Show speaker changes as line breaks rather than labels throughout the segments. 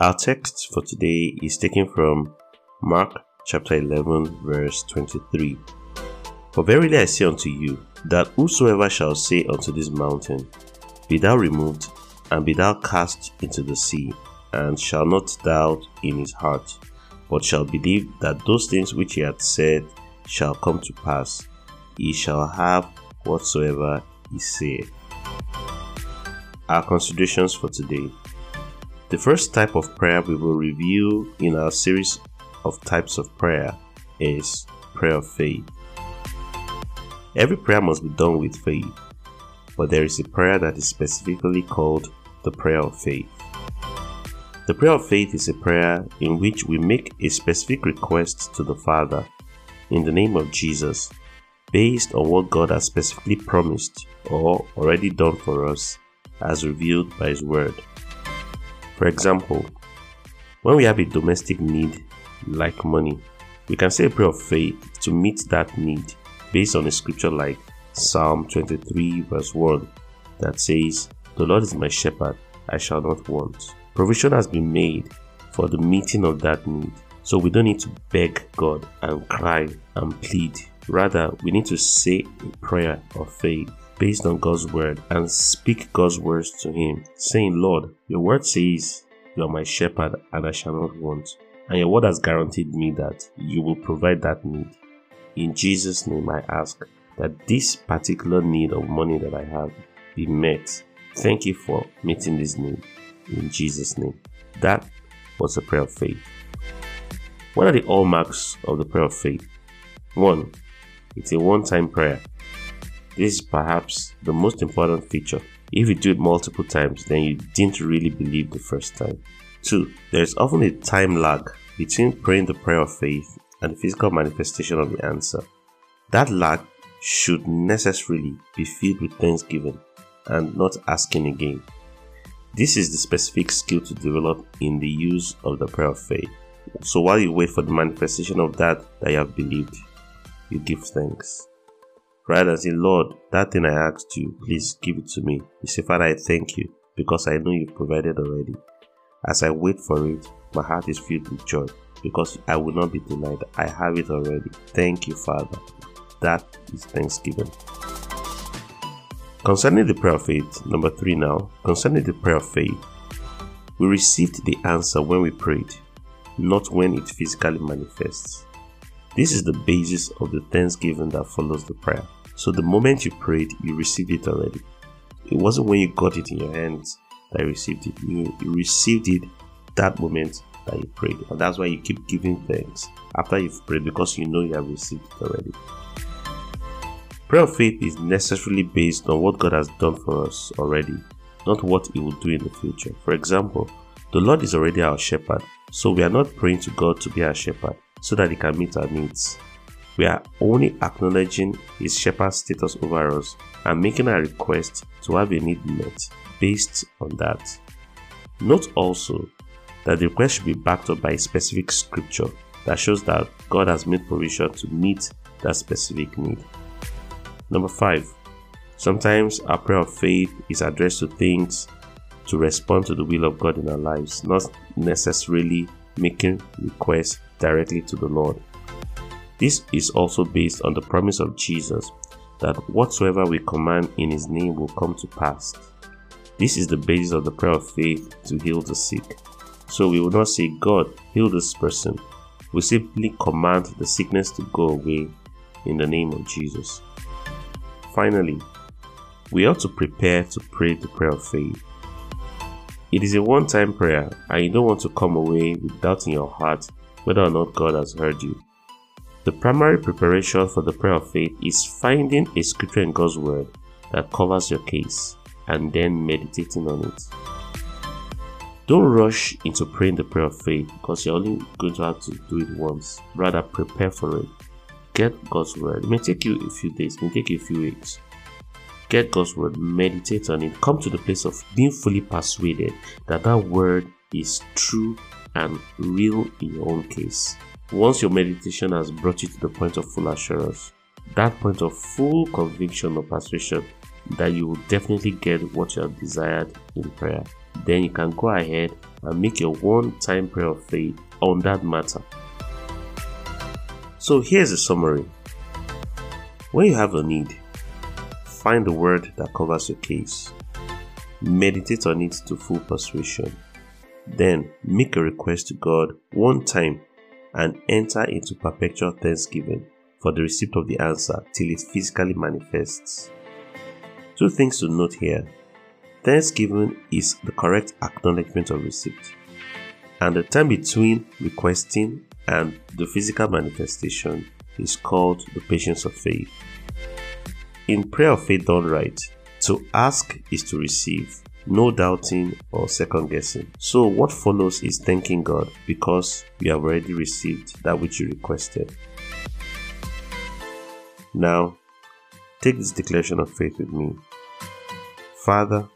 Our text for today is taken from Mark chapter 11, verse 23. For verily I say unto you, that whosoever shall say unto this mountain, Be thou removed, and be thou cast into the sea, and shall not doubt in his heart, but shall believe that those things which he hath said shall come to pass, he shall have whatsoever he saith. Our considerations for today. The first type of prayer we will review in our series of types of prayer is prayer of faith. Every prayer must be done with faith, but there is a prayer that is specifically called the prayer of faith. The prayer of faith is a prayer in which we make a specific request to the Father in the name of Jesus based on what God has specifically promised or already done for us as revealed by His Word. For example, when we have a domestic need like money, we can say a prayer of faith to meet that need based on a scripture like Psalm 23, verse 1, that says, The Lord is my shepherd, I shall not want. Provision has been made for the meeting of that need. So we don't need to beg God and cry and plead. Rather, we need to say a prayer of faith based on God's word and speak God's words to Him, saying, Lord, your word says, You are my shepherd and I shall not want. And your word has guaranteed me that you will provide that need. In Jesus' name, I ask that this particular need of money that I have be met. Thank you for meeting this need. In Jesus' name. That was a prayer of faith. What are the hallmarks of the prayer of faith? One, it's a one time prayer. This is perhaps the most important feature. If you do it multiple times, then you didn't really believe the first time. Two, there is often a time lag between praying the prayer of faith and the physical manifestation of the answer. That lag should necessarily be filled with thanksgiving and not asking again. This is the specific skill to develop in the use of the prayer of faith. So while you wait for the manifestation of that that you have believed, you give thanks. Rather than say, Lord, that thing I asked you, please give it to me. You say, Father, I thank you because I know you've provided already. As I wait for it, my heart is filled with joy because I will not be denied. I have it already. Thank you, Father. That is thanksgiving. Concerning the prayer of faith, number three now, concerning the prayer of faith, we received the answer when we prayed, not when it physically manifests. This is the basis of the thanksgiving that follows the prayer. So the moment you prayed, you received it already. It wasn't when you got it in your hands that you received it. You, you received it that moment that you prayed. And that's why you keep giving thanks after you've prayed because you know you have received it already. Prayer of faith is necessarily based on what God has done for us already, not what He will do in the future. For example, the Lord is already our shepherd, so we are not praying to God to be our shepherd so that He can meet our needs. We are only acknowledging His shepherd status over us and making a request to have a need met based on that. Note also that the request should be backed up by a specific scripture that shows that God has made provision to meet that specific need. Number five, sometimes our prayer of faith is addressed to things to respond to the will of God in our lives, not necessarily making requests directly to the Lord. This is also based on the promise of Jesus that whatsoever we command in His name will come to pass. This is the basis of the prayer of faith to heal the sick. So we will not say, God, heal this person, we simply command the sickness to go away in the name of Jesus. Finally, we ought to prepare to pray the prayer of faith. It is a one time prayer, and you don't want to come away with doubt in your heart whether or not God has heard you. The primary preparation for the prayer of faith is finding a scripture in God's Word that covers your case and then meditating on it. Don't rush into praying the prayer of faith because you're only going to have to do it once. Rather, prepare for it. Get God's Word. It may take you a few days, it may take you a few weeks. Get God's Word, meditate on it, come to the place of being fully persuaded that that Word is true and real in your own case. Once your meditation has brought you to the point of full assurance, that point of full conviction or persuasion that you will definitely get what you have desired in prayer, then you can go ahead and make your one time prayer of faith on that matter. So here's a summary. When you have a need, find the word that covers your case. Meditate on it to full persuasion. Then make a request to God one time and enter into perpetual thanksgiving for the receipt of the answer till it physically manifests. Two things to note here. Thanksgiving is the correct acknowledgement of receipt, and the time between requesting and the physical manifestation is called the patience of faith. In prayer of faith done right, to ask is to receive, no doubting or second guessing. So, what follows is thanking God because you have already received that which you requested. Now, take this declaration of faith with me. Father,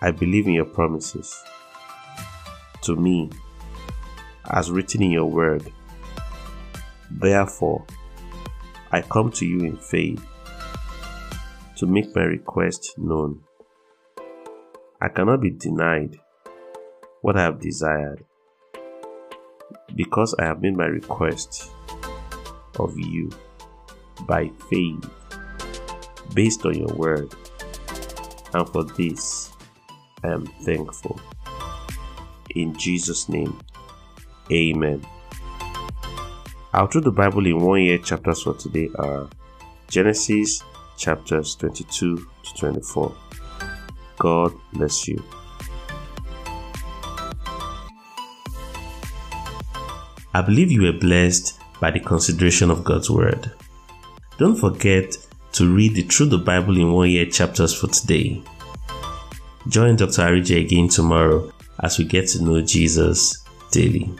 I believe in your promises to me as written in your word. Therefore, I come to you in faith to make my request known. I cannot be denied what I have desired because I have made my request of you by faith based on your word. And for this, I am thankful. In Jesus' name, Amen. Our Through the Bible in One Year chapters for today are Genesis chapters 22 to 24. God bless you.
I believe you were blessed by the consideration of God's Word. Don't forget to read the Through the Bible in One Year chapters for today. Join Dr. Arije again tomorrow as we get to know Jesus daily.